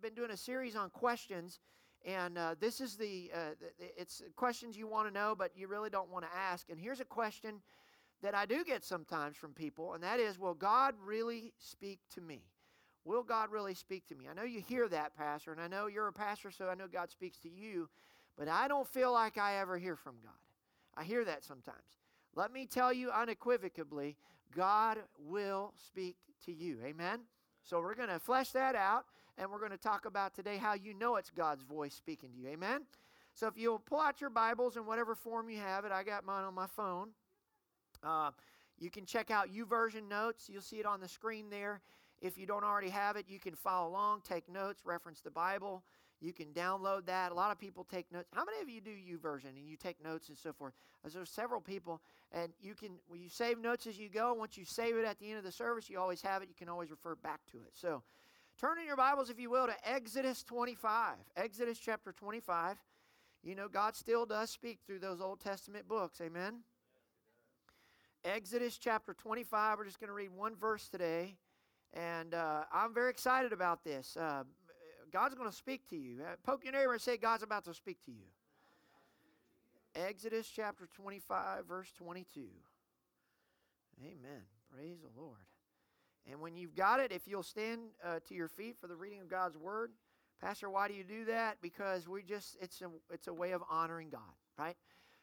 been doing a series on questions, and uh, this is the, uh, it's questions you want to know, but you really don't want to ask. And here's a question that I do get sometimes from people, and that is Will God really speak to me? Will God really speak to me? I know you hear that, Pastor, and I know you're a pastor, so I know God speaks to you, but I don't feel like I ever hear from God. I hear that sometimes. Let me tell you unequivocally God will speak to you. Amen? So we're going to flesh that out, and we're going to talk about today how you know it's God's voice speaking to you. Amen? So if you'll pull out your Bibles in whatever form you have it, I got mine on my phone. Uh, you can check out YouVersion notes. You'll see it on the screen there. If you don't already have it, you can follow along, take notes, reference the Bible. You can download that. A lot of people take notes. How many of you do YouVersion and you take notes and so forth? There's several people, and you can when you save notes as you go. Once you save it at the end of the service, you always have it. You can always refer back to it. So, turn in your Bibles, if you will, to Exodus 25. Exodus chapter 25. You know, God still does speak through those Old Testament books. Amen. Exodus chapter 25. We're just going to read one verse today. And uh, I'm very excited about this. Uh, God's going to speak to you. Uh, poke your neighbor and say, God's about to speak to you. Exodus chapter 25, verse 22. Amen. Praise the Lord. And when you've got it, if you'll stand uh, to your feet for the reading of God's word, Pastor, why do you do that? Because we just it's a it's a way of honoring God, right?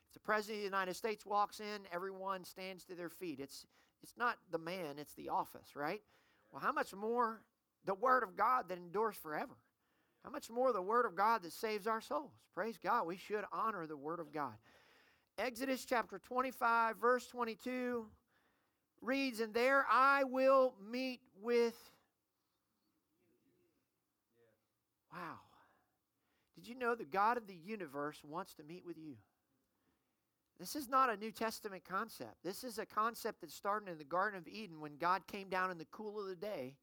If the president of the United States walks in, everyone stands to their feet. It's it's not the man, it's the office, right? Well, how much more the word of God that endures forever? How much more the Word of God that saves our souls? Praise God. We should honor the Word of God. Exodus chapter 25, verse 22 reads, And there I will meet with. Wow. Did you know the God of the universe wants to meet with you? This is not a New Testament concept. This is a concept that started in the Garden of Eden when God came down in the cool of the day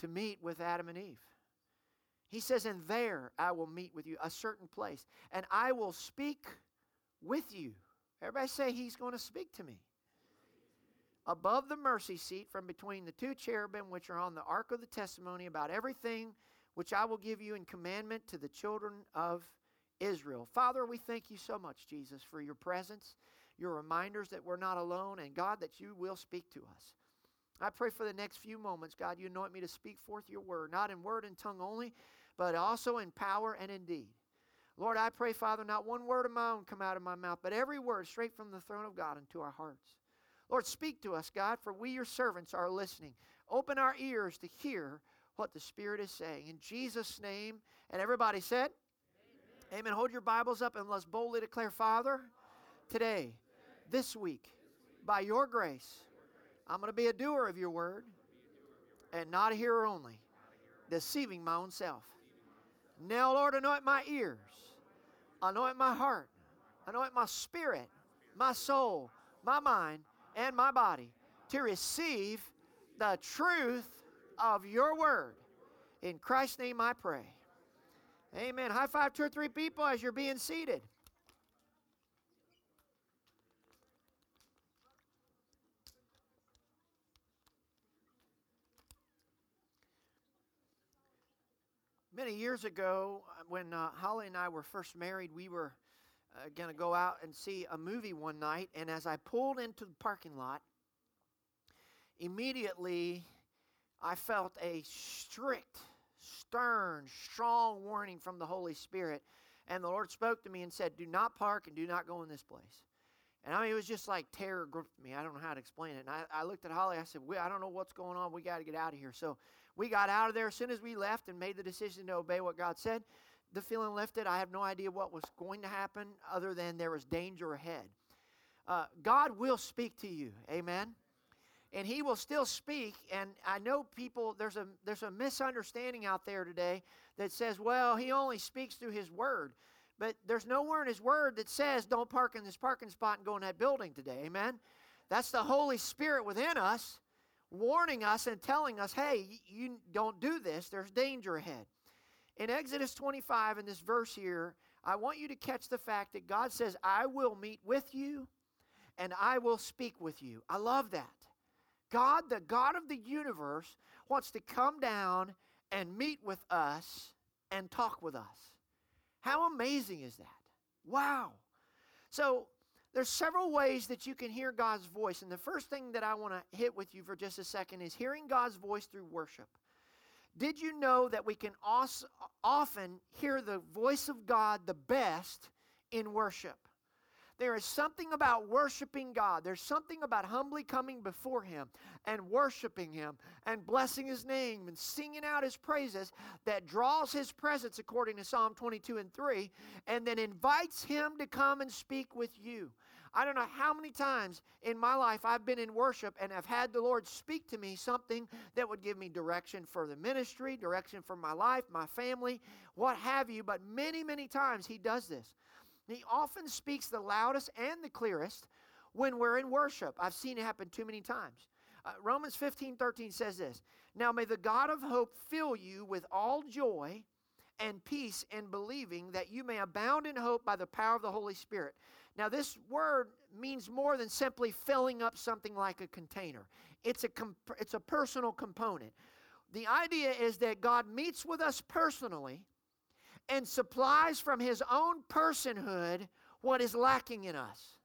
to meet with Adam and Eve. He says, And there I will meet with you, a certain place, and I will speak with you. Everybody say, He's going to speak to me. Above the mercy seat, from between the two cherubim which are on the ark of the testimony, about everything which I will give you in commandment to the children of Israel. Father, we thank you so much, Jesus, for your presence, your reminders that we're not alone, and God, that you will speak to us. I pray for the next few moments, God, you anoint me to speak forth your word, not in word and tongue only, but also in power and in deed. Lord, I pray, Father, not one word of my own come out of my mouth, but every word straight from the throne of God into our hearts. Lord, speak to us, God, for we, your servants, are listening. Open our ears to hear what the Spirit is saying. In Jesus' name, and everybody said, Amen. Amen. Hold your Bibles up and let's boldly declare, Father, today, this week, by your grace, I'm going to be a doer of your word and not a hearer only, deceiving my own self. Now, Lord, anoint my ears, anoint my heart, anoint my spirit, my soul, my mind, and my body to receive the truth of your word. In Christ's name I pray. Amen. High five two or three people as you're being seated. Many years ago, uh, when uh, Holly and I were first married, we were uh, going to go out and see a movie one night. And as I pulled into the parking lot, immediately I felt a strict, stern, strong warning from the Holy Spirit. And the Lord spoke to me and said, Do not park and do not go in this place. And I mean, it was just like terror gripped me. I don't know how to explain it. And I, I looked at Holly. I said, I don't know what's going on. We got to get out of here. So we got out of there as soon as we left and made the decision to obey what God said. The feeling lifted. I have no idea what was going to happen other than there was danger ahead. Uh, God will speak to you. Amen. And he will still speak. And I know people, there's a, there's a misunderstanding out there today that says, well, he only speaks through his word. But there's nowhere in his word that says, don't park in this parking spot and go in that building today. Amen. That's the Holy Spirit within us warning us and telling us, hey, you don't do this, there's danger ahead. In Exodus 25, in this verse here, I want you to catch the fact that God says, I will meet with you and I will speak with you. I love that. God, the God of the universe, wants to come down and meet with us and talk with us. How amazing is that? Wow. So, there's several ways that you can hear God's voice. And the first thing that I want to hit with you for just a second is hearing God's voice through worship. Did you know that we can also often hear the voice of God the best in worship? There is something about worshiping God. There's something about humbly coming before Him and worshiping Him and blessing His name and singing out His praises that draws His presence, according to Psalm 22 and 3, and then invites Him to come and speak with you. I don't know how many times in my life I've been in worship and have had the Lord speak to me something that would give me direction for the ministry, direction for my life, my family, what have you. But many, many times He does this. He often speaks the loudest and the clearest when we're in worship. I've seen it happen too many times. Uh, Romans 15 13 says this Now may the God of hope fill you with all joy and peace in believing that you may abound in hope by the power of the Holy Spirit. Now, this word means more than simply filling up something like a container, it's a, comp- it's a personal component. The idea is that God meets with us personally and supplies from his own personhood what is lacking in us.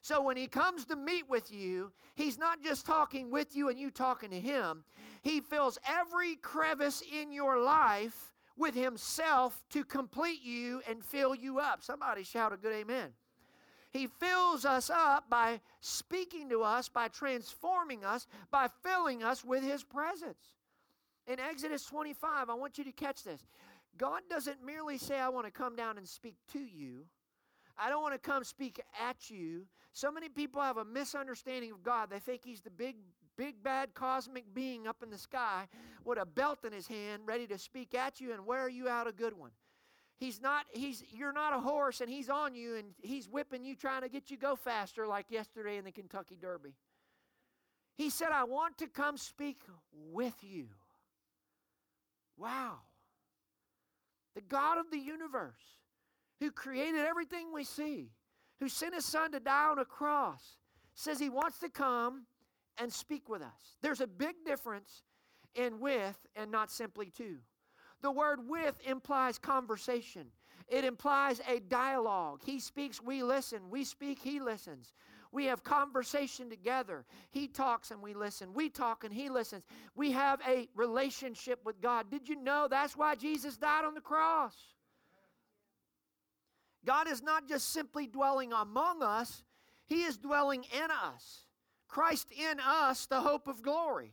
So when he comes to meet with you, he's not just talking with you and you talking to him. He fills every crevice in your life with himself to complete you and fill you up. Somebody shout a good amen. He fills us up by speaking to us, by transforming us, by filling us with His presence. In Exodus 25, I want you to catch this. God doesn't merely say, I want to come down and speak to you. I don't want to come speak at you. So many people have a misunderstanding of God. They think He's the big, big, bad cosmic being up in the sky with a belt in His hand ready to speak at you and wear you out a good one. He's not, he's, you're not a horse and he's on you and he's whipping you trying to get you go faster like yesterday in the Kentucky Derby. He said, I want to come speak with you. Wow. The God of the universe, who created everything we see, who sent his son to die on a cross, says he wants to come and speak with us. There's a big difference in with and not simply to. The word with implies conversation, it implies a dialogue. He speaks, we listen. We speak, he listens. We have conversation together. He talks and we listen. We talk and he listens. We have a relationship with God. Did you know that's why Jesus died on the cross? God is not just simply dwelling among us, He is dwelling in us. Christ in us, the hope of glory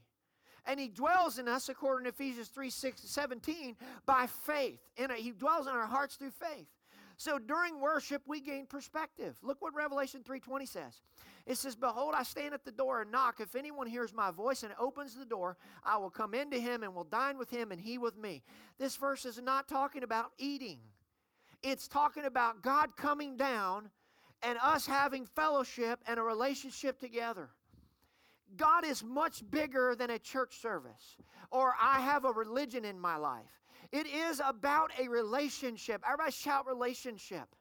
and he dwells in us according to ephesians 3 6 17 by faith. In he dwells in our hearts through faith. So during worship we gain perspective. Look what revelation 3.20 says. It says behold i stand at the door and knock. If anyone hears my voice and opens the door i will come into him and will dine with him and he with me. This verse is not talking about eating. It's talking about god coming down and us having fellowship and a relationship together God is much bigger than a church service or I have a religion in my life. It is about a relationship. Everybody shout relationship.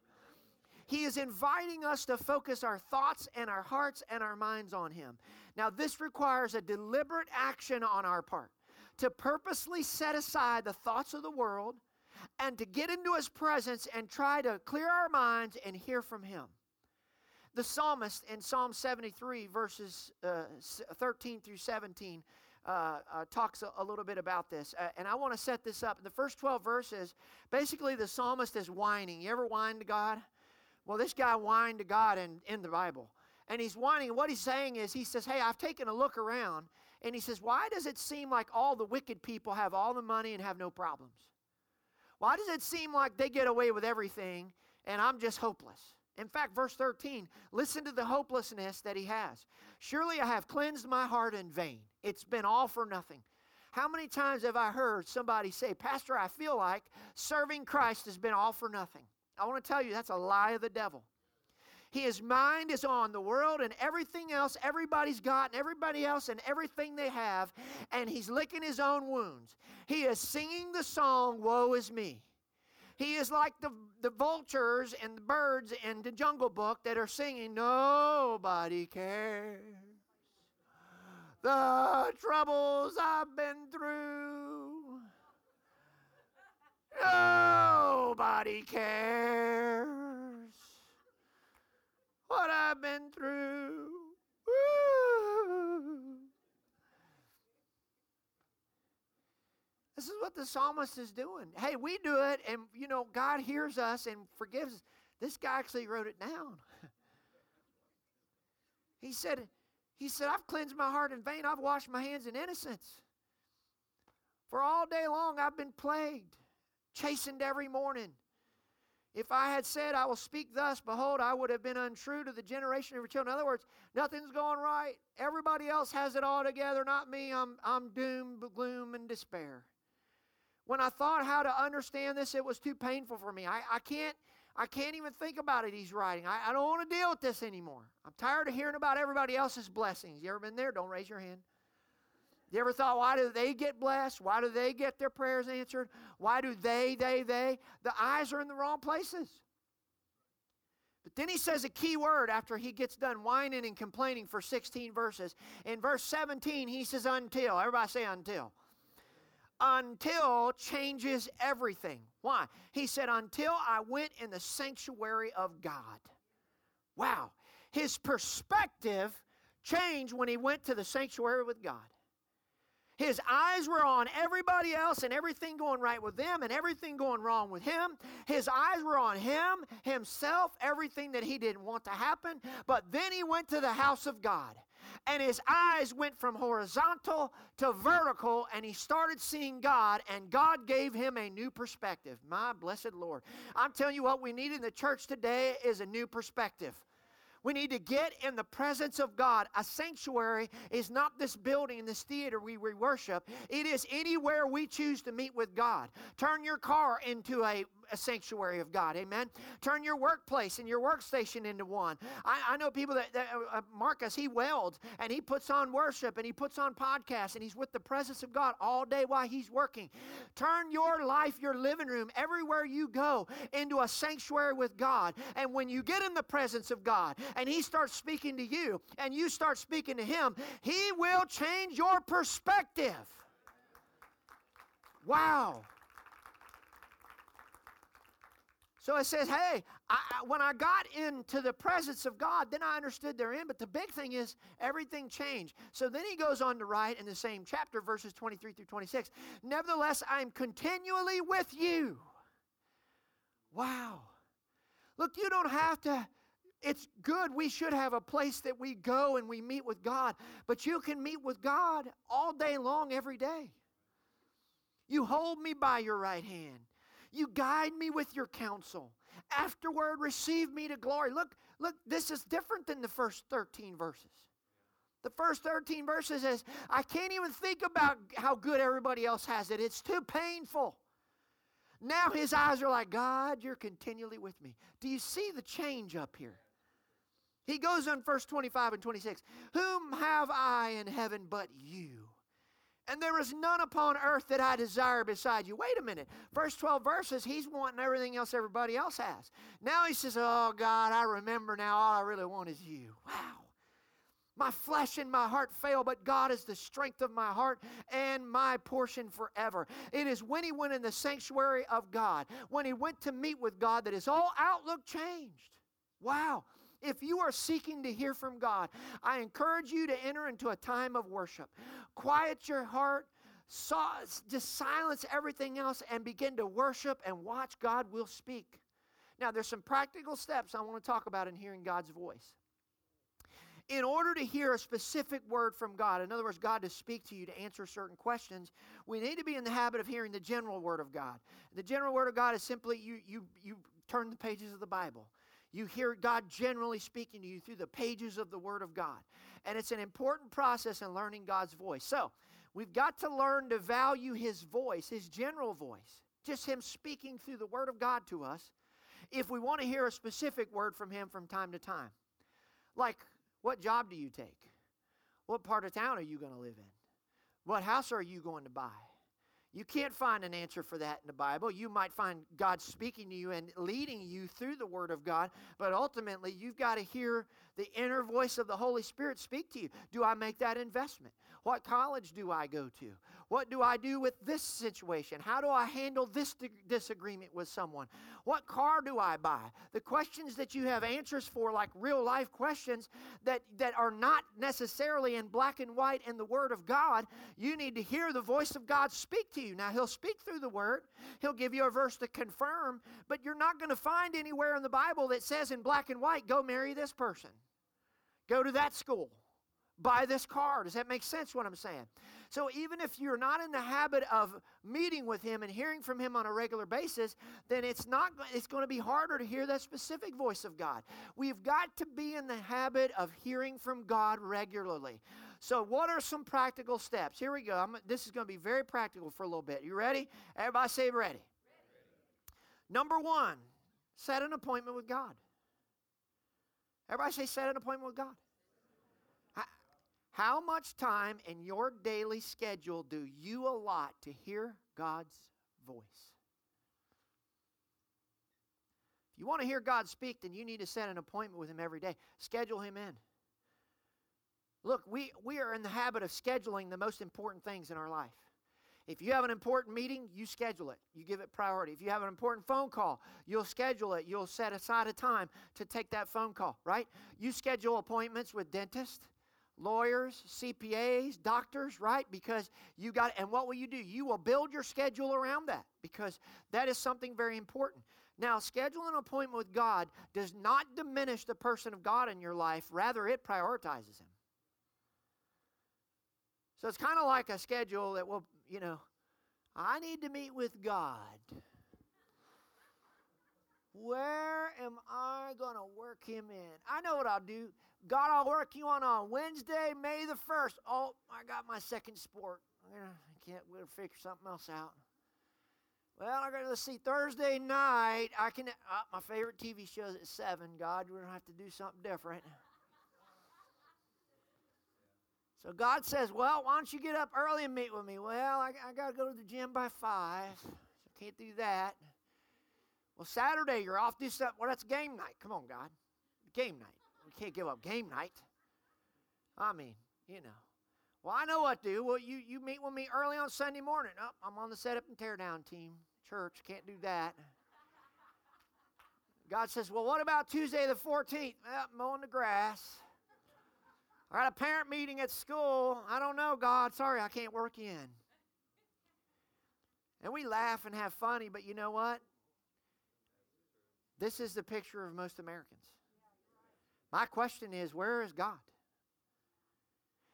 He is inviting us to focus our thoughts and our hearts and our minds on Him. Now, this requires a deliberate action on our part to purposely set aside the thoughts of the world and to get into His presence and try to clear our minds and hear from Him. The psalmist in Psalm 73, verses uh, 13 through 17, uh, uh, talks a, a, little bit about this. Uh, and I want to set this up. In The first 12 verses, basically, the psalmist is whining. You ever whine to God? Well, this guy whined to God in, in the Bible. And he's whining. What he's saying is, he says, Hey, I've taken a look around. And he says, Why does it seem like all the wicked people have all the money and have no problems? Why does it seem like they get away with everything and I'm just hopeless? In fact, verse 13, listen to the hopelessness that he has. Surely I have cleansed my heart in vain. It's been all for nothing. How many times have I heard somebody say, Pastor, I feel like serving Christ has been all for nothing? I want to tell you that's a lie of the devil. His mind is on the world and everything else everybody's got and everybody else and everything they have, and he's licking his own wounds. He is singing the song, Woe is me. He is like the, the vultures and the birds in the jungle book that are singing, Nobody cares. The troubles I've been through. Nobody cares what I've been through. This is what the psalmist is doing. Hey, we do it, and you know, God hears us and forgives. This guy actually wrote it down. he said, He said, I've cleansed my heart in vain, I've washed my hands in innocence. For all day long I've been plagued, chastened every morning. If I had said, I will speak thus, behold, I would have been untrue to the generation of your children. In other words, nothing's going right. Everybody else has it all together, not me. I'm, I'm doomed, gloom, and despair. When I thought how to understand this, it was too painful for me. I, I can't. I can't even think about it, he's writing. I, I don't want to deal with this anymore. I'm tired of hearing about everybody else's blessings. You ever been there? Don't raise your hand. You ever thought, why do they get blessed? Why do they get their prayers answered? Why do they, they, they? The eyes are in the wrong places. But then he says a key word after he gets done whining and complaining for 16 verses. In verse 17, he says, until. Everybody say until until changes everything. Why? He said, until I went in the sanctuary of God. Wow. His perspective changed when he went to the sanctuary with God. His eyes were on everybody else and everything going right with them and everything going wrong with him. His eyes were on him, himself, everything that he didn't want to happen. But then he went to the house of God and his eyes went from horizontal to vertical, and he started seeing God, and God gave him a new perspective. My blessed Lord. I'm telling you what we need in the church today is a new perspective. We need to get in the presence of God. A sanctuary is not this building, this theater we, we worship. It is anywhere we choose to meet with God. Turn your car into a a sanctuary of God. Amen. Turn your workplace and your workstation into one. I, I know people that, that uh, uh, Marcus, he welds and he puts on worship and he puts on podcasts and he's with the presence of God all day while he's working. Turn your life, your living room, everywhere you go into a sanctuary with God. And when you get in the presence of God and he starts speaking to you and you start speaking to him, he will change your perspective. Wow. So it says, hey, I, when I got into the presence of God, then I understood they're. But the big thing is, everything changed. So then he goes on to write in the same chapter, verses 23 through 26 Nevertheless, I am continually with you. Wow. Look, you don't have to. It's good. We should have a place that we go and we meet with God. But you can meet with God all day long, every day. You hold me by your right hand. You guide me with your counsel. Afterward, receive me to glory. Look, look, this is different than the first 13 verses. The first 13 verses says, I can't even think about how good everybody else has it. It's too painful. Now his eyes are like, God, you're continually with me. Do you see the change up here? He goes on verse 25 and 26 Whom have I in heaven but you? And there is none upon earth that I desire beside you. Wait a minute. First 12 verses, he's wanting everything else everybody else has. Now he says, Oh God, I remember now. All I really want is you. Wow. My flesh and my heart fail, but God is the strength of my heart and my portion forever. It is when he went in the sanctuary of God, when he went to meet with God, that his whole outlook changed. Wow. If you are seeking to hear from God, I encourage you to enter into a time of worship. Quiet your heart, just silence everything else, and begin to worship and watch God will speak. Now, there's some practical steps I want to talk about in hearing God's voice. In order to hear a specific word from God, in other words, God to speak to you to answer certain questions, we need to be in the habit of hearing the general word of God. The general word of God is simply you you you turn the pages of the Bible. You hear God generally speaking to you through the pages of the Word of God. And it's an important process in learning God's voice. So, we've got to learn to value His voice, His general voice, just Him speaking through the Word of God to us, if we want to hear a specific word from Him from time to time. Like, what job do you take? What part of town are you going to live in? What house are you going to buy? You can't find an answer for that in the Bible. You might find God speaking to you and leading you through the Word of God, but ultimately you've got to hear the inner voice of the Holy Spirit speak to you. Do I make that investment? What college do I go to? What do I do with this situation? How do I handle this disagreement with someone? What car do I buy? The questions that you have answers for, like real life questions that, that are not necessarily in black and white in the Word of God, you need to hear the voice of God speak to you. Now, He'll speak through the Word, He'll give you a verse to confirm, but you're not going to find anywhere in the Bible that says in black and white, go marry this person, go to that school buy this car. Does that make sense what I'm saying? So even if you're not in the habit of meeting with him and hearing from him on a regular basis, then it's not it's going to be harder to hear that specific voice of God. We've got to be in the habit of hearing from God regularly. So what are some practical steps? Here we go. I'm, this is going to be very practical for a little bit. You ready? Everybody say ready. ready. Number 1, set an appointment with God. Everybody say set an appointment with God. How much time in your daily schedule do you allot to hear God's voice? If you want to hear God speak, then you need to set an appointment with Him every day. Schedule Him in. Look, we, we are in the habit of scheduling the most important things in our life. If you have an important meeting, you schedule it. You give it priority. If you have an important phone call, you'll schedule it. You'll set aside a time to take that phone call, right? You schedule appointments with dentists lawyers, CPAs, doctors, right? Because you got, and what will you do? You will build your schedule around that because that is something very important. Now, scheduling an appointment with God does not diminish the person of God in your life, rather, it prioritizes Him. So it's kind of like a schedule that will, you know, I need to meet with God. Where am I going to work him in? I know what I'll do. God, I'll work you on on Wednesday, May the 1st. Oh, I got my second sport. I can't, we'll figure something else out. Well, I got to see Thursday night. I can. Uh, my favorite TV show is at seven. God, we're gonna have to do something different. So God says, "Well, why don't you get up early and meet with me?" Well, I, I got to go to the gym by five, so can't do that. Well, Saturday you're off. Do something. Well, that's game night. Come on, God, game night. We can't give up game night. I mean, you know. Well, I know what to do. Well, you, you meet with me early on Sunday morning. Oh, I'm on the setup and teardown team. Church, can't do that. God says, Well, what about Tuesday the 14th? Well, mowing the grass. I got a parent meeting at school. I don't know, God. Sorry, I can't work in. And we laugh and have funny, but you know what? This is the picture of most Americans. My question is, where is God?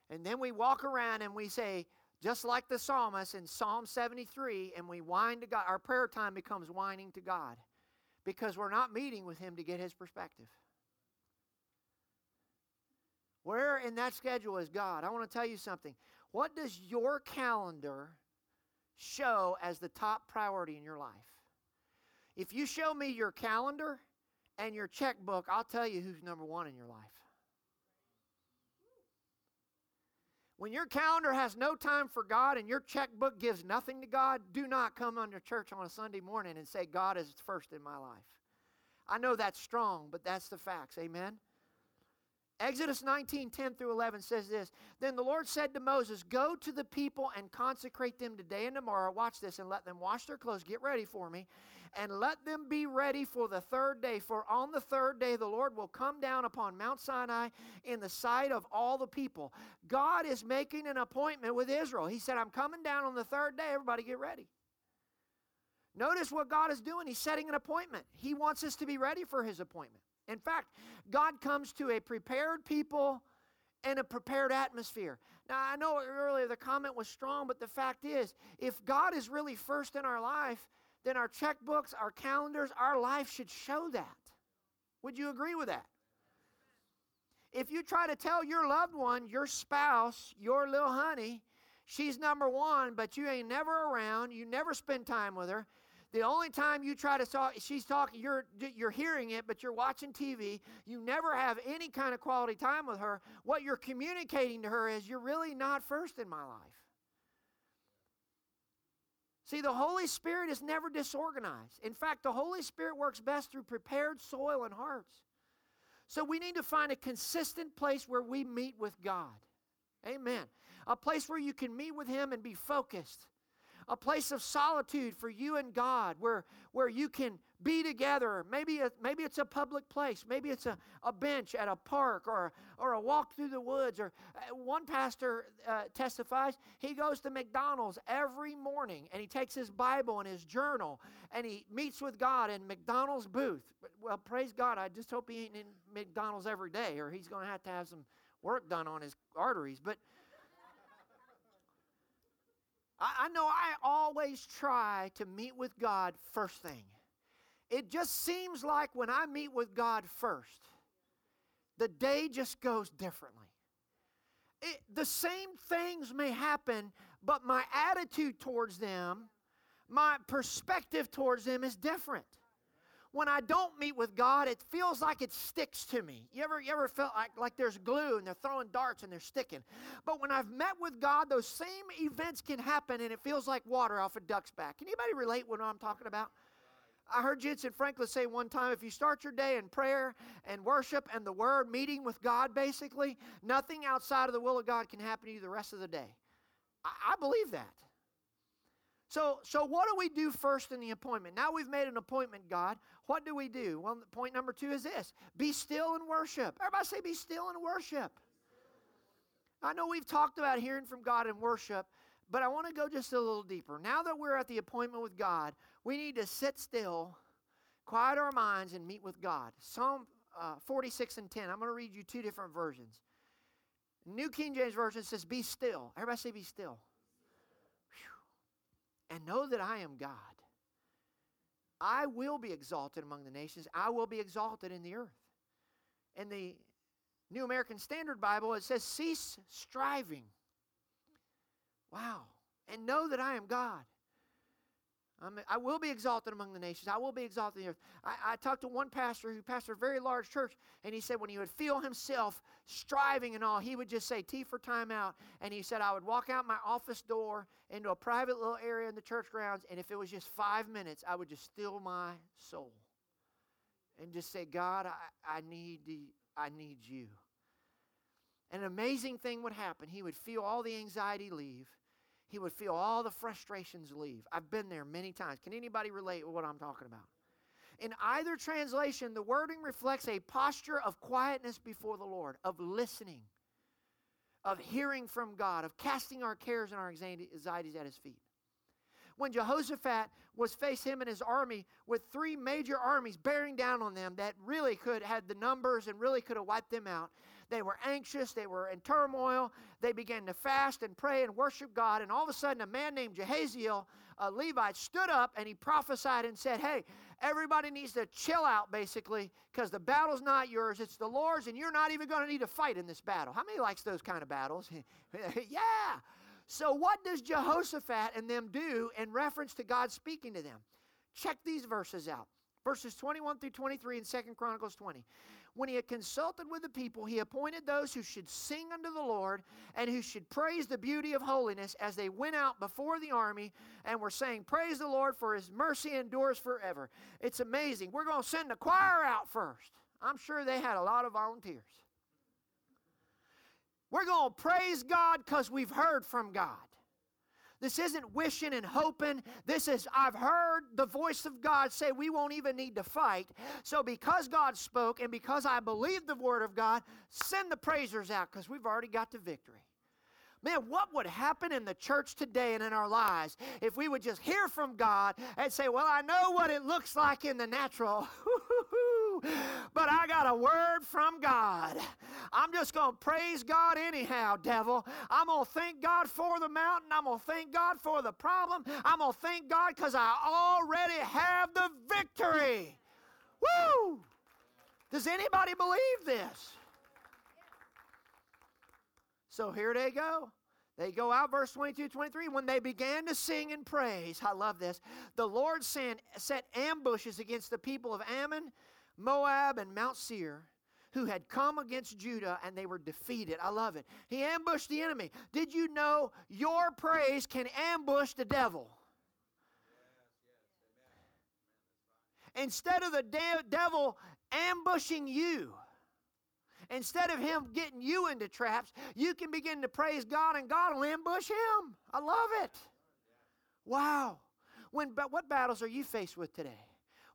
And then we walk around and we say, just like the psalmist in Psalm 73, and we whine to God. Our prayer time becomes whining to God because we're not meeting with Him to get His perspective. Where in that schedule is God? I want to tell you something. What does your calendar show as the top priority in your life? If you show me your calendar and your checkbook, I'll tell you who's number one in your life. When your calendar has no time for God and your checkbook gives nothing to God, do not come under church on a Sunday morning and say, God is first in my life. I know that's strong, but that's the facts. Amen? Exodus 19, 10 through 11 says this Then the Lord said to Moses, Go to the people and consecrate them today and tomorrow. Watch this and let them wash their clothes. Get ready for me. And let them be ready for the third day. For on the third day the Lord will come down upon Mount Sinai in the sight of all the people. God is making an appointment with Israel. He said, I'm coming down on the third day. Everybody get ready. Notice what God is doing. He's setting an appointment. He wants us to be ready for His appointment. In fact, God comes to a prepared people and a prepared atmosphere. Now, I know earlier the comment was strong, but the fact is, if God is really first in our life, then our checkbooks, our calendars, our life should show that. Would you agree with that? If you try to tell your loved one, your spouse, your little honey, she's number one, but you ain't never around, you never spend time with her, the only time you try to talk, she's talking, you're, you're hearing it, but you're watching TV. You never have any kind of quality time with her. What you're communicating to her is, you're really not first in my life. See, the Holy Spirit is never disorganized. In fact, the Holy Spirit works best through prepared soil and hearts. So we need to find a consistent place where we meet with God. Amen. A place where you can meet with Him and be focused. A place of solitude for you and God where, where you can be together. Maybe, a, maybe it's a public place. Maybe it's a, a bench at a park or, or a walk through the woods. Or uh, one pastor uh, testifies he goes to McDonald's every morning and he takes his Bible and his journal and he meets with God in McDonald's booth. Well, praise God. I just hope he ain't in McDonald's every day or he's going to have to have some work done on his arteries. But I, I know I always try to meet with God first thing. It just seems like when I meet with God first, the day just goes differently. It, the same things may happen, but my attitude towards them, my perspective towards them is different. When I don't meet with God, it feels like it sticks to me. You ever, you ever felt like, like there's glue and they're throwing darts and they're sticking? But when I've met with God, those same events can happen and it feels like water off a duck's back. Can anybody relate what I'm talking about? I heard Jentezen Franklin say one time if you start your day in prayer and worship and the word, meeting with God basically, nothing outside of the will of God can happen to you the rest of the day. I, I believe that. So, so what do we do first in the appointment? Now we've made an appointment, God. What do we do? Well, point number two is this be still and worship. Everybody say, be still and worship. I know we've talked about hearing from God and worship, but I want to go just a little deeper. Now that we're at the appointment with God, we need to sit still, quiet our minds, and meet with God. Psalm uh, 46 and 10. I'm going to read you two different versions. New King James Version says, Be still. Everybody say, Be still. And know that I am God. I will be exalted among the nations, I will be exalted in the earth. In the New American Standard Bible, it says, Cease striving. Wow. And know that I am God. I'm, i will be exalted among the nations. I will be exalted in the earth. I, I, talked to one pastor who pastored a very large church, and he said when he would feel himself striving and all, he would just say, T for time out. And he said, I would walk out my office door into a private little area in the church grounds, and if it was just five minutes, I would just still my soul and just say, God, I, I, need, the, I need you. An amazing thing would happen. He would feel all the anxiety leave he would feel all the frustrations leave. I've been there many times. Can anybody relate with what I'm talking about? In either translation, the wording reflects a posture of quietness before the Lord, of listening, of hearing from God, of casting our cares and our anxieties at His feet. When Jehoshaphat was faced him and his army with three major armies bearing down on them that really could had the numbers and really could have wiped them out, they were anxious. They were in turmoil. They began to fast and pray and worship God. And all of a sudden, a man named Jahaziel, a Levite, stood up and he prophesied and said, Hey, everybody needs to chill out, basically, because the battle's not yours, it's the Lord's, and you're not even going to need to fight in this battle. How many likes those kind of battles? yeah. So, what does Jehoshaphat and them do in reference to God speaking to them? Check these verses out. Verses 21 through 23 in Second Chronicles 20. When he had consulted with the people, he appointed those who should sing unto the Lord and who should praise the beauty of holiness as they went out before the army and were saying, Praise the Lord, for his mercy endures forever. It's amazing. We're going to send the choir out first. I'm sure they had a lot of volunteers. We're going to praise God because we've heard from God. This isn't wishing and hoping. This is, I've heard the voice of God say we won't even need to fight. So, because God spoke and because I believe the word of God, send the praisers out because we've already got the victory. Man, what would happen in the church today and in our lives if we would just hear from God and say, Well, I know what it looks like in the natural. but I got a word from God. I'm just going to praise God anyhow, devil. I'm going to thank God for the mountain. I'm going to thank God for the problem. I'm going to thank God because I already have the victory. Woo! Does anybody believe this? So here they go. They go out, verse 22, 23. When they began to sing and praise, I love this. The Lord sent, set ambushes against the people of Ammon Moab, and Mount Seir who had come against Judah and they were defeated. I love it. He ambushed the enemy. Did you know your praise can ambush the devil? Instead of the de- devil ambushing you, Instead of him getting you into traps, you can begin to praise God and God will ambush him. I love it. Wow. When, but what battles are you faced with today?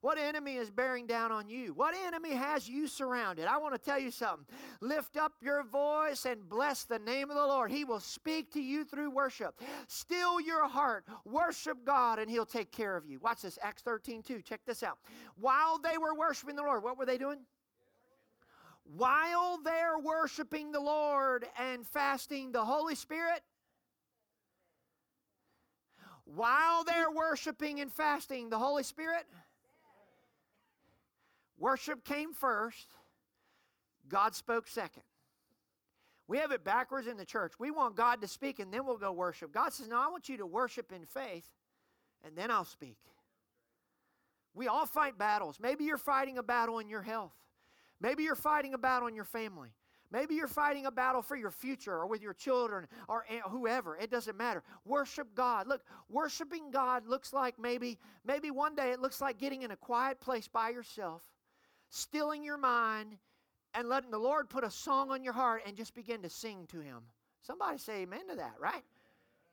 What enemy is bearing down on you? What enemy has you surrounded? I want to tell you something. Lift up your voice and bless the name of the Lord. He will speak to you through worship. Still your heart. Worship God and He'll take care of you. Watch this, Acts 13 2. Check this out. While they were worshiping the Lord, what were they doing? While they're worshiping the Lord and fasting, the Holy Spirit while they're worshiping and fasting the Holy Spirit, worship came first, God spoke second. We have it backwards in the church. We want God to speak and then we'll go worship. God says, No, I want you to worship in faith and then I'll speak. We all fight battles. Maybe you're fighting a battle in your health. Maybe you're fighting a battle in your family. Maybe you're fighting a battle for your future or with your children or whoever. It doesn't matter. Worship God. Look, worshiping God looks like maybe maybe one day it looks like getting in a quiet place by yourself, stilling your mind and letting the Lord put a song on your heart and just begin to sing to him. Somebody say amen to that, right?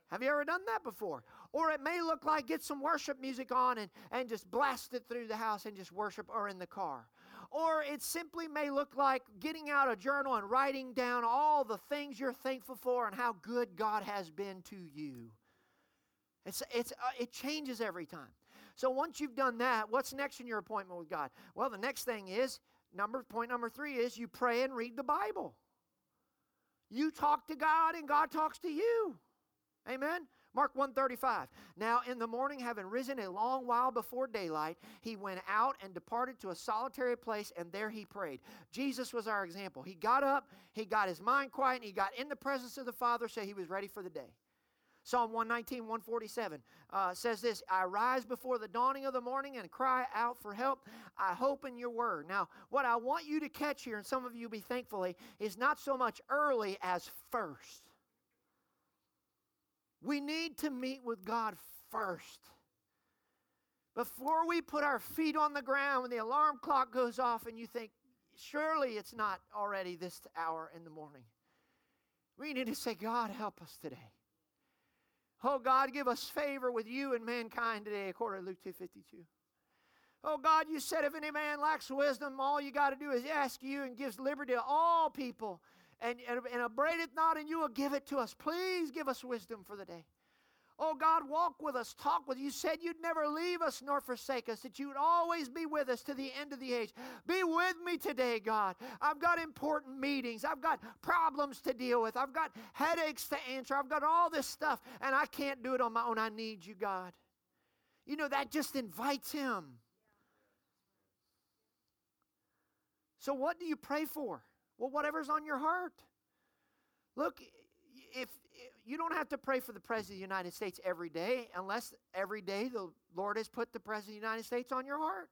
Have you ever done that before? Or it may look like get some worship music on and, and just blast it through the house and just worship or in the car. Or it simply may look like getting out a journal and writing down all the things you're thankful for and how good God has been to you. It's, it's, uh, it changes every time. So once you've done that, what's next in your appointment with God? Well, the next thing is number point number three is you pray and read the Bible. You talk to God and God talks to you. Amen. Mark 135. Now in the morning, having risen a long while before daylight, he went out and departed to a solitary place, and there he prayed. Jesus was our example. He got up, he got his mind quiet, and he got in the presence of the Father, so he was ready for the day. Psalm 119, 147 uh, says this I rise before the dawning of the morning and cry out for help. I hope in your word. Now, what I want you to catch here, and some of you be thankfully, is not so much early as first. We need to meet with God first. Before we put our feet on the ground when the alarm clock goes off and you think, surely it's not already this hour in the morning. We need to say, God, help us today. Oh God, give us favor with you and mankind today, according to Luke 252. Oh God, you said if any man lacks wisdom, all you got to do is ask you and gives liberty to all people and, and, and it not, and you will give it to us. Please give us wisdom for the day. Oh God, walk with us, talk with us. You said you'd never leave us nor forsake us, that you would always be with us to the end of the age. Be with me today, God. I've got important meetings. I've got problems to deal with. I've got headaches to answer. I've got all this stuff, and I can't do it on my own. I need you, God. You know, that just invites Him. So, what do you pray for? Well, whatever's on your heart. Look, if you don't have to pray for the president of the United States every day unless every day the Lord has put the president of the United States on your heart.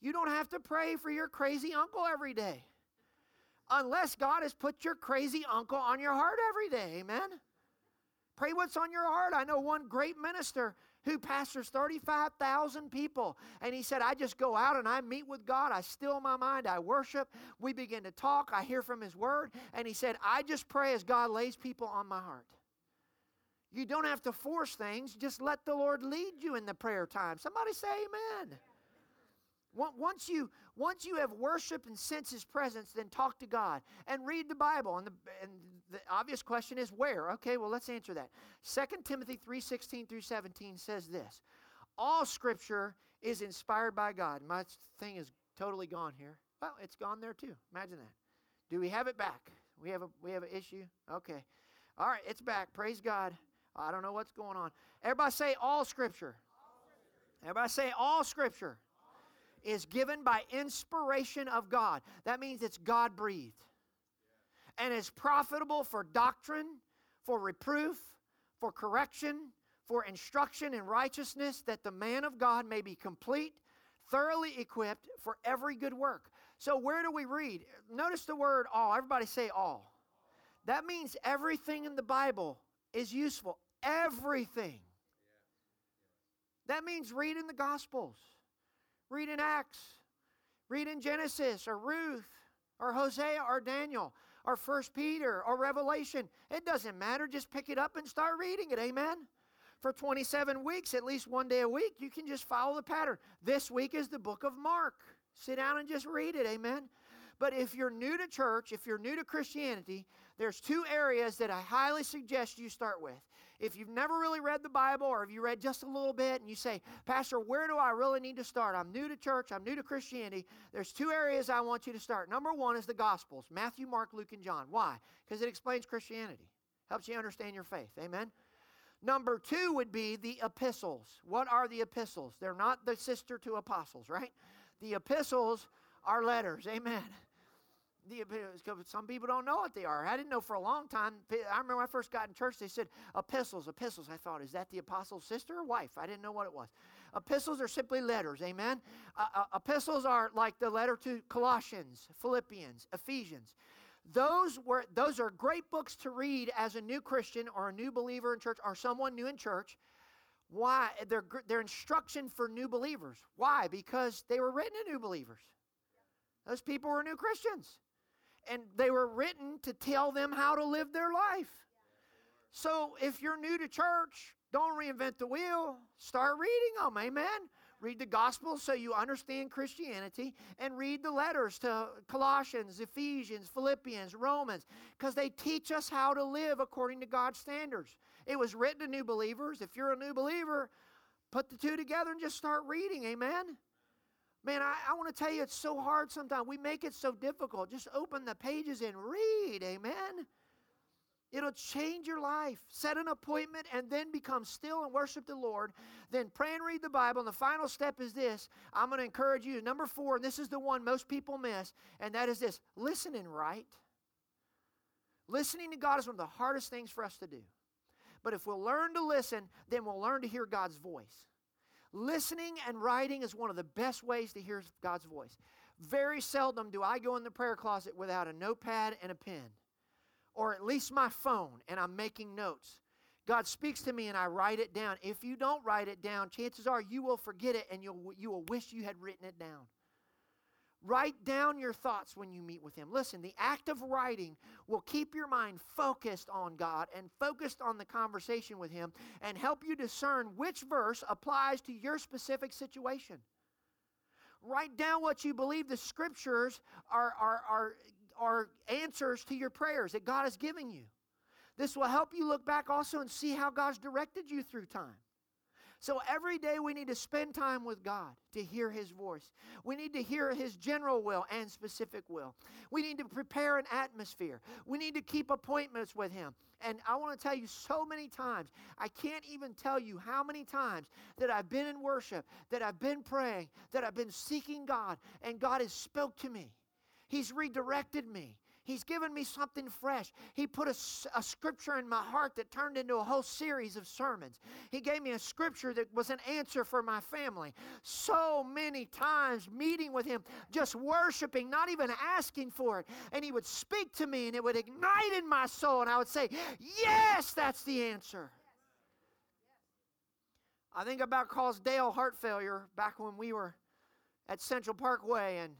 You don't have to pray for your crazy uncle every day unless God has put your crazy uncle on your heart every day. Amen. Pray what's on your heart. I know one great minister who pastors 35,000 people. And he said, I just go out and I meet with God. I still my mind. I worship. We begin to talk. I hear from his word. And he said, I just pray as God lays people on my heart. You don't have to force things. Just let the Lord lead you in the prayer time. Somebody say amen. Once you, once you have worship and sense His presence, then talk to God and read the Bible. And the, and the obvious question is where? Okay, well, let's answer that. 2 Timothy 3 16 through 17 says this All scripture is inspired by God. My thing is totally gone here. Well, it's gone there too. Imagine that. Do we have it back? We have a we have an issue? Okay. All right, it's back. Praise God. I don't know what's going on. Everybody say all scripture. Everybody say all scripture is given by inspiration of God. That means it's God breathed. And is profitable for doctrine, for reproof, for correction, for instruction in righteousness, that the man of God may be complete, thoroughly equipped for every good work. So, where do we read? Notice the word all. Everybody say all. That means everything in the Bible is useful. Everything. That means reading the Gospels. Read in Acts, read in Genesis or Ruth, or Hosea or Daniel or First Peter or Revelation. It doesn't matter. Just pick it up and start reading it. Amen. For 27 weeks, at least one day a week, you can just follow the pattern. This week is the book of Mark. Sit down and just read it. Amen. But if you're new to church, if you're new to Christianity, there's two areas that I highly suggest you start with. If you've never really read the Bible or if you read just a little bit and you say, Pastor, where do I really need to start? I'm new to church, I'm new to Christianity. There's two areas I want you to start. Number one is the Gospels Matthew, Mark, Luke, and John. Why? Because it explains Christianity, helps you understand your faith. Amen? Number two would be the epistles. What are the epistles? They're not the sister to apostles, right? The epistles are letters. Amen the, some people don't know what they are. I didn't know for a long time. I remember when I first got in church, they said epistles, epistles. I thought, is that the apostle's sister or wife? I didn't know what it was. Epistles are simply letters, amen? Uh, uh, epistles are like the letter to Colossians, Philippians, Ephesians. Those, were, those are great books to read as a new Christian or a new believer in church or someone new in church. Why? They're, they're instruction for new believers. Why? Because they were written to new believers. Those people were new Christians and they were written to tell them how to live their life. So if you're new to church, don't reinvent the wheel. Start reading them. Amen. Read the gospel so you understand Christianity and read the letters to Colossians, Ephesians, Philippians, Romans, because they teach us how to live according to God's standards. It was written to new believers. If you're a new believer, put the two together and just start reading. Amen. Man, I, I want to tell you, it's so hard sometimes. We make it so difficult. Just open the pages and read. Amen. It'll change your life. Set an appointment and then become still and worship the Lord. Then pray and read the Bible. And the final step is this I'm going to encourage you. Number four, and this is the one most people miss, and that is this listen and write. Listening to God is one of the hardest things for us to do. But if we'll learn to listen, then we'll learn to hear God's voice. Listening and writing is one of the best ways to hear God's voice. Very seldom do I go in the prayer closet without a notepad and a pen, or at least my phone, and I'm making notes. God speaks to me and I write it down. If you don't write it down, chances are you will forget it and you'll, you will wish you had written it down. Write down your thoughts when you meet with Him. Listen, the act of writing will keep your mind focused on God and focused on the conversation with Him and help you discern which verse applies to your specific situation. Write down what you believe the scriptures are, are, are, are answers to your prayers that God is giving you. This will help you look back also and see how God's directed you through time. So every day we need to spend time with God to hear His voice. We need to hear His general will and specific will. We need to prepare an atmosphere. We need to keep appointments with Him. And I want to tell you so many times, I can't even tell you how many times that I've been in worship, that I've been praying, that I've been seeking God, and God has spoke to me. He's redirected me. He's given me something fresh. He put a, a, scripture in my heart that turned into a whole series of sermons. He gave me a scripture that was an answer for my family. So many times meeting with Him, just worshiping, not even asking for it. And He would speak to me and it would ignite in my soul. And I would say, Yes, that's the answer. I think about caused Dale heart failure back when we were at Central Parkway and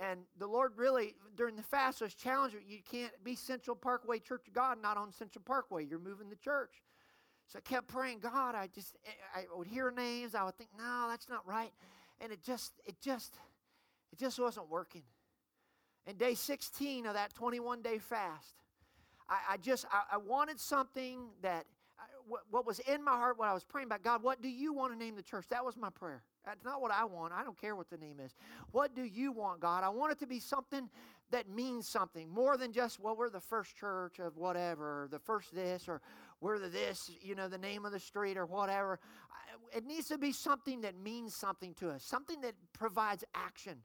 and the Lord really, during the fast, was challenging. You can't be Central Parkway Church of God, not on Central Parkway. You're moving the church. So I kept praying, God, I just, eh, I would hear names. I would think, no, that's not right. And it just, it just, it just wasn't working. And day 16 of that 21 day fast, I, I just, I, I, wanted something that, I, what, what was in my heart, what I was praying about, God, what do you want to name the church? That was my prayer. That's not what I want. I don't care what the name is. What do you want, God? I want it to be something that means something more than just, well, we're the first church of whatever, or the first this, or we're the this, you know, the name of the street, or whatever. It needs to be something that means something to us, something that provides action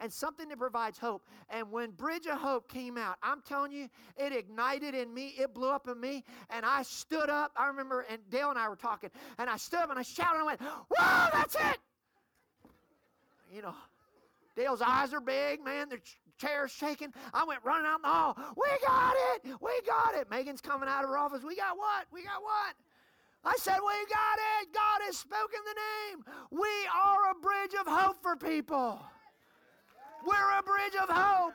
and something that provides hope. And when Bridge of Hope came out, I'm telling you, it ignited in me, it blew up in me, and I stood up. I remember, and Dale and I were talking, and I stood up and I shouted and I went, Whoa, that's it! You know, Dale's eyes are big, man. The chair's shaking. I went running out in the hall. We got it. We got it. Megan's coming out of her office. We got what? We got what? I said, We got it. God has spoken the name. We are a bridge of hope for people. We're a bridge of hope.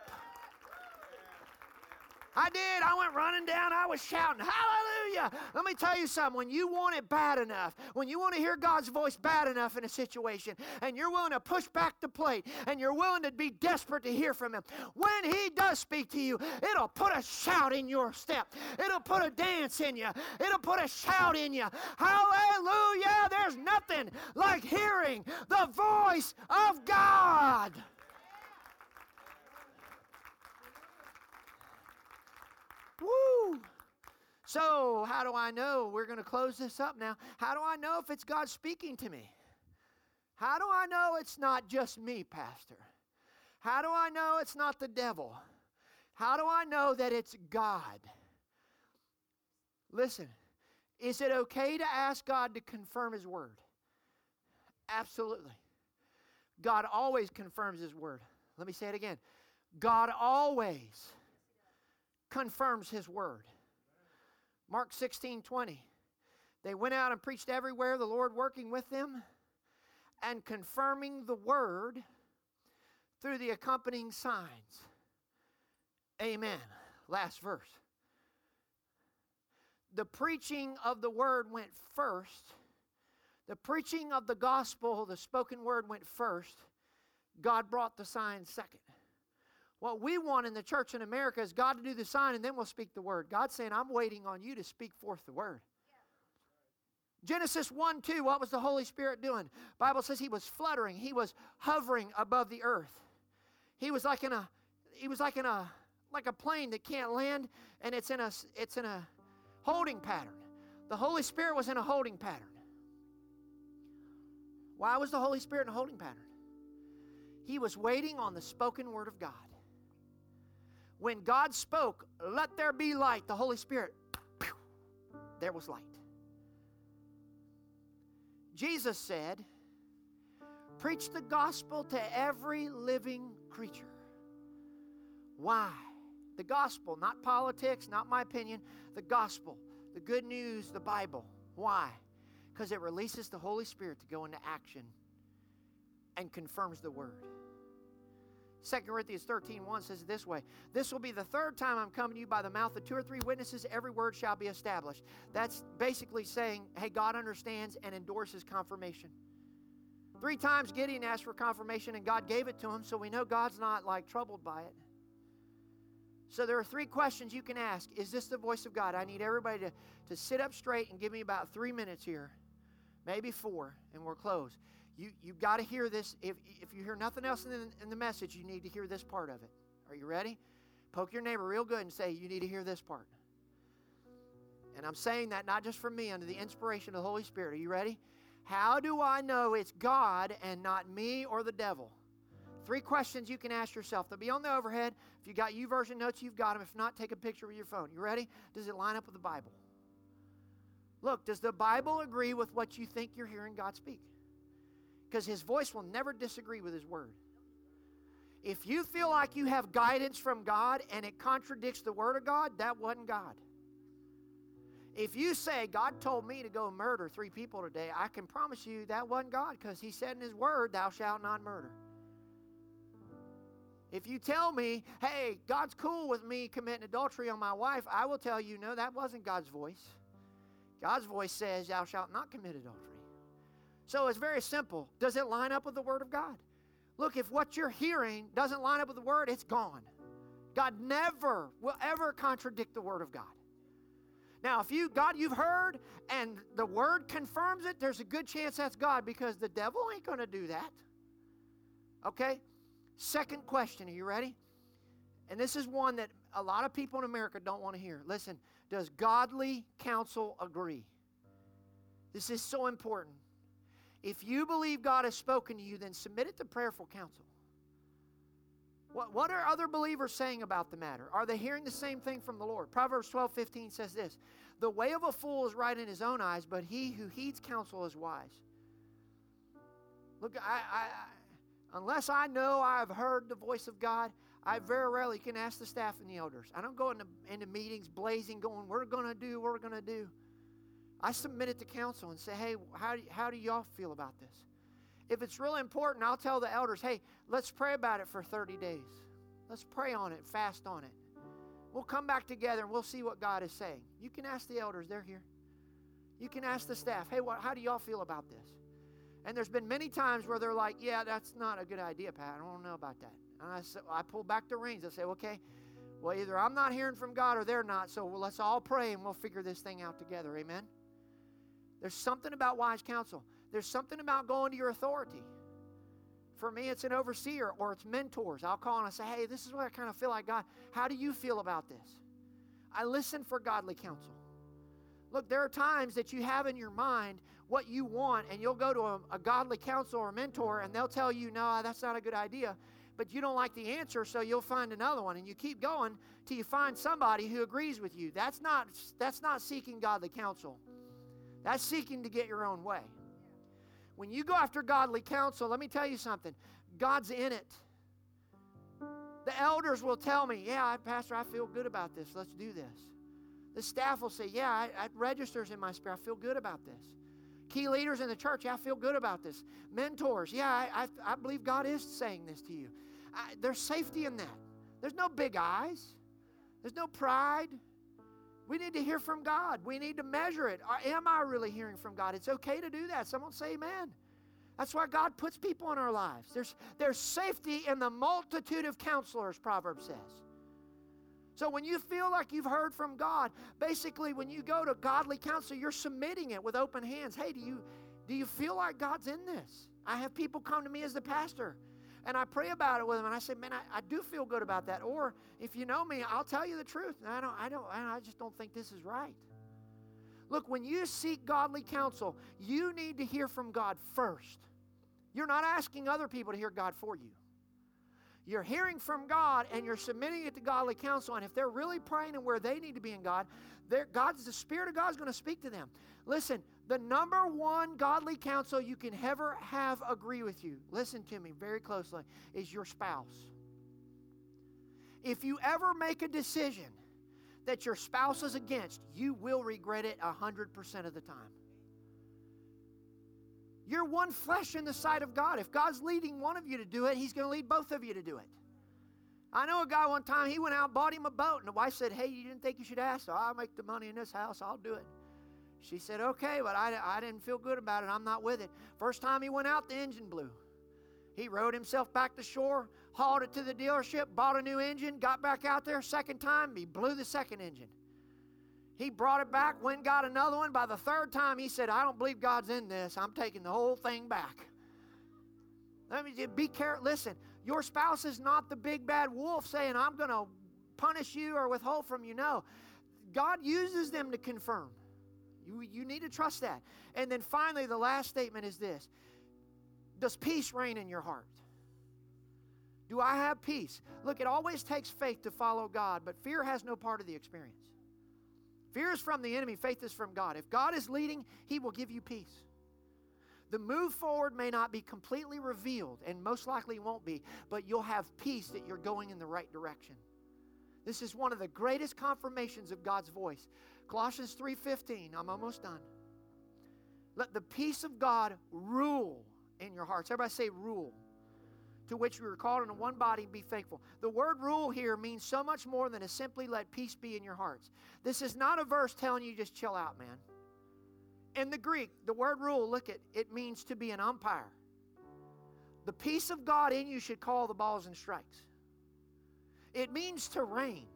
I did. I went running down. I was shouting, Hallelujah. Let me tell you something. When you want it bad enough, when you want to hear God's voice bad enough in a situation, and you're willing to push back the plate, and you're willing to be desperate to hear from Him, when He does speak to you, it'll put a shout in your step. It'll put a dance in you. It'll put a shout in you. Hallelujah. There's nothing like hearing the voice of God. Woo! So, how do I know? We're going to close this up now. How do I know if it's God speaking to me? How do I know it's not just me, Pastor? How do I know it's not the devil? How do I know that it's God? Listen, is it okay to ask God to confirm His word? Absolutely. God always confirms His word. Let me say it again. God always confirms his word. Mark 16 20. They went out and preached everywhere, the Lord working with them and confirming the word through the accompanying signs. Amen. Last verse. The preaching of the word went first. The preaching of the gospel, the spoken word went first. God brought the signs second. What we want in the church in America is God to do the sign and then we'll speak the word. God's saying, I'm waiting on you to speak forth the word. Genesis 1 2, what was the Holy Spirit doing? Bible says he was fluttering, he was hovering above the earth. He was like in a he was like in a like a plane that can't land and it's in a it's in a holding pattern. The Holy Spirit was in a holding pattern. Why was the Holy Spirit in a holding pattern? He was waiting on the spoken word of God. When God spoke, let there be light, the Holy Spirit, there was light. Jesus said, Preach the gospel to every living creature. Why? The gospel, not politics, not my opinion, the gospel, the good news, the Bible. Why? Because it releases the Holy Spirit to go into action and confirms the word. 2 Corinthians 13 1 says it this way This will be the third time I'm coming to you by the mouth of two or three witnesses, every word shall be established. That's basically saying, hey, God understands and endorses confirmation. Three times Gideon asked for confirmation and God gave it to him, so we know God's not like troubled by it. So there are three questions you can ask. Is this the voice of God? I need everybody to, to sit up straight and give me about three minutes here, maybe four, and we're closed. You, you've got to hear this. If, if you hear nothing else in the, in the message, you need to hear this part of it. Are you ready? Poke your neighbor real good and say, You need to hear this part. And I'm saying that not just from me, under the inspiration of the Holy Spirit. Are you ready? How do I know it's God and not me or the devil? Three questions you can ask yourself. They'll be on the overhead. If you got YouVersion notes, you've got them. If not, take a picture with your phone. You ready? Does it line up with the Bible? Look, does the Bible agree with what you think you're hearing God speak? Because his voice will never disagree with his word. If you feel like you have guidance from God and it contradicts the word of God, that wasn't God. If you say, God told me to go murder three people today, I can promise you that wasn't God because He said in His Word, Thou shalt not murder. If you tell me, hey, God's cool with me committing adultery on my wife, I will tell you, no, that wasn't God's voice. God's voice says, Thou shalt not commit adultery. So it's very simple. Does it line up with the Word of God? Look, if what you're hearing doesn't line up with the Word, it's gone. God never will ever contradict the Word of God. Now, if you, God, you've heard and the Word confirms it, there's a good chance that's God because the devil ain't going to do that. Okay? Second question. Are you ready? And this is one that a lot of people in America don't want to hear. Listen, does godly counsel agree? This is so important. If you believe God has spoken to you, then submit it to prayerful counsel. What, what are other believers saying about the matter? Are they hearing the same thing from the Lord? Proverbs 12 15 says this The way of a fool is right in his own eyes, but he who heeds counsel is wise. Look, I, I, I, unless I know I've heard the voice of God, I very rarely can ask the staff and the elders. I don't go into, into meetings blazing, going, We're going to do, we're going to do. I submit it to counsel and say, hey, how do, how do y'all feel about this? If it's really important, I'll tell the elders, hey, let's pray about it for 30 days. Let's pray on it, fast on it. We'll come back together and we'll see what God is saying. You can ask the elders, they're here. You can ask the staff, hey, what, how do y'all feel about this? And there's been many times where they're like, yeah, that's not a good idea, Pat. I don't know about that. And I, so I pull back the reins. I say, okay, well, either I'm not hearing from God or they're not, so let's all pray and we'll figure this thing out together. Amen? There's something about wise counsel. There's something about going to your authority. For me, it's an overseer or it's mentors. I'll call and I say, hey, this is what I kind of feel like God. How do you feel about this? I listen for godly counsel. Look, there are times that you have in your mind what you want, and you'll go to a, a godly counsel or mentor, and they'll tell you, no, that's not a good idea. But you don't like the answer, so you'll find another one, and you keep going till you find somebody who agrees with you. That's not that's not seeking godly counsel. That's seeking to get your own way. When you go after godly counsel, let me tell you something. God's in it. The elders will tell me, yeah, Pastor, I feel good about this. Let's do this. The staff will say, yeah, I, registers in my spirit. I feel good about this. Key leaders in the church, yeah, I feel good about this. Mentors, yeah, I, I, I believe God is saying this to you. I, there's safety in that. There's no big eyes, there's no pride. We need to hear from God. We need to measure it. Uh, am I really hearing from God? It's okay to do that. Someone say amen. That's why God puts people in our lives. There's, there's safety in the multitude of counselors, Proverbs says. So when you feel like you've heard from God, basically when you go to godly counsel, you're submitting it with open hands. Hey, do you do you feel like God's in this? I have people come to me as the pastor and I pray about it with them, and I say, man, I, I do feel good about that. Or if you know me, I'll tell you the truth. I don't, I don't, I just don't think this is right. Look, when you seek godly counsel, you need to hear from God first. You're not asking other people to hear God for you. You're hearing from God and you're submitting it to godly counsel. And if they're really praying and where they need to be in God, God's the Spirit of God is going to speak to them. Listen, the number one godly counsel you can ever have agree with you, listen to me very closely, is your spouse. If you ever make a decision that your spouse is against, you will regret it 100% of the time. You're one flesh in the sight of God. If God's leading one of you to do it, He's going to lead both of you to do it. I know a guy one time, he went out and bought him a boat, and the wife said, Hey, you didn't think you should ask? So I'll make the money in this house, I'll do it. She said, Okay, but I, I didn't feel good about it. I'm not with it. First time he went out, the engine blew. He rowed himself back to shore, hauled it to the dealership, bought a new engine, got back out there. Second time, he blew the second engine. He brought it back, went got another one. By the third time, he said, I don't believe God's in this. I'm taking the whole thing back. Let me be careful. Listen, your spouse is not the big bad wolf saying, I'm going to punish you or withhold from you. No. God uses them to confirm. You, you need to trust that. And then finally, the last statement is this Does peace reign in your heart? Do I have peace? Look, it always takes faith to follow God, but fear has no part of the experience. Fear is from the enemy, faith is from God. If God is leading, He will give you peace. The move forward may not be completely revealed, and most likely won't be, but you'll have peace that you're going in the right direction. This is one of the greatest confirmations of God's voice. Colossians 3:15, I'm almost done. Let the peace of God rule in your hearts. Everybody say rule to which we were called in one body, be thankful. The word rule here means so much more than to simply let peace be in your hearts. This is not a verse telling you just chill out, man. In the Greek, the word rule, look at it means to be an umpire. The peace of God in you should call the balls and strikes. It means to reign.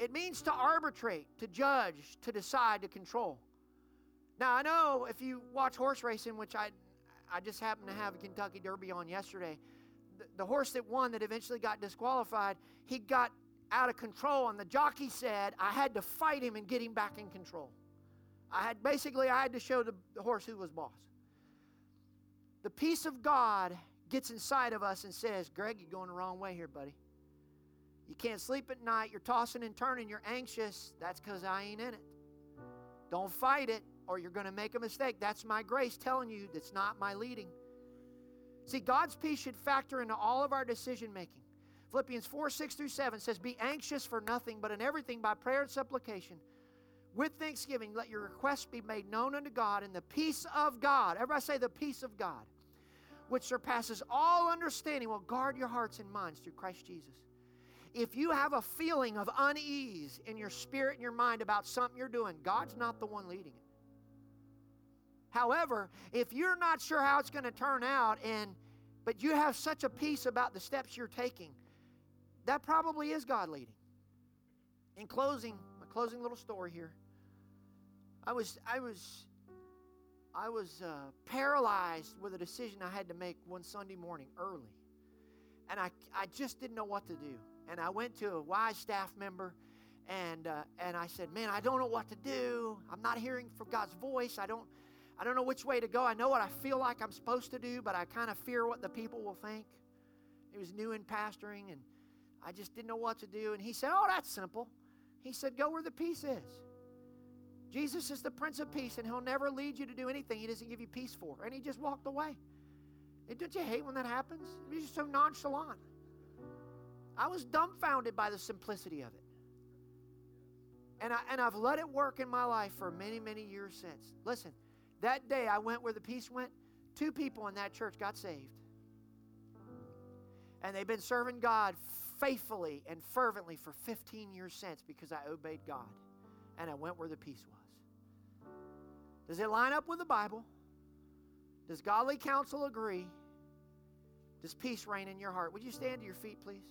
It means to arbitrate, to judge, to decide, to control. Now, I know if you watch horse racing, which I I just happened to have a Kentucky Derby on yesterday. The, the horse that won, that eventually got disqualified, he got out of control, and the jockey said, I had to fight him and get him back in control. I had basically I had to show the, the horse who was boss. The peace of God gets inside of us and says, Greg, you're going the wrong way here, buddy. You can't sleep at night. You're tossing and turning. You're anxious. That's because I ain't in it. Don't fight it or you're going to make a mistake. That's my grace telling you that's not my leading. See, God's peace should factor into all of our decision making. Philippians 4 6 through 7 says, Be anxious for nothing, but in everything by prayer and supplication. With thanksgiving, let your requests be made known unto God, and the peace of God, everybody say the peace of God, which surpasses all understanding, will guard your hearts and minds through Christ Jesus. If you have a feeling of unease in your spirit and your mind about something you're doing, God's not the one leading it. However, if you're not sure how it's going to turn out and but you have such a peace about the steps you're taking, that probably is God leading. In closing, my closing little story here. I was I was I was uh, paralyzed with a decision I had to make one Sunday morning early. And I, I just didn't know what to do. And I went to a wise staff member and, uh, and I said, Man, I don't know what to do. I'm not hearing from God's voice. I don't, I don't know which way to go. I know what I feel like I'm supposed to do, but I kind of fear what the people will think. He was new in pastoring, and I just didn't know what to do. And he said, Oh, that's simple. He said, Go where the peace is. Jesus is the Prince of Peace, and He'll never lead you to do anything He doesn't give you peace for. And He just walked away. And don't you hate when that happens? He's just so nonchalant. I was dumbfounded by the simplicity of it. And, I, and I've let it work in my life for many, many years since. Listen, that day I went where the peace went, two people in that church got saved. And they've been serving God faithfully and fervently for 15 years since because I obeyed God and I went where the peace was. Does it line up with the Bible? Does godly counsel agree? Does peace reign in your heart? Would you stand to your feet, please?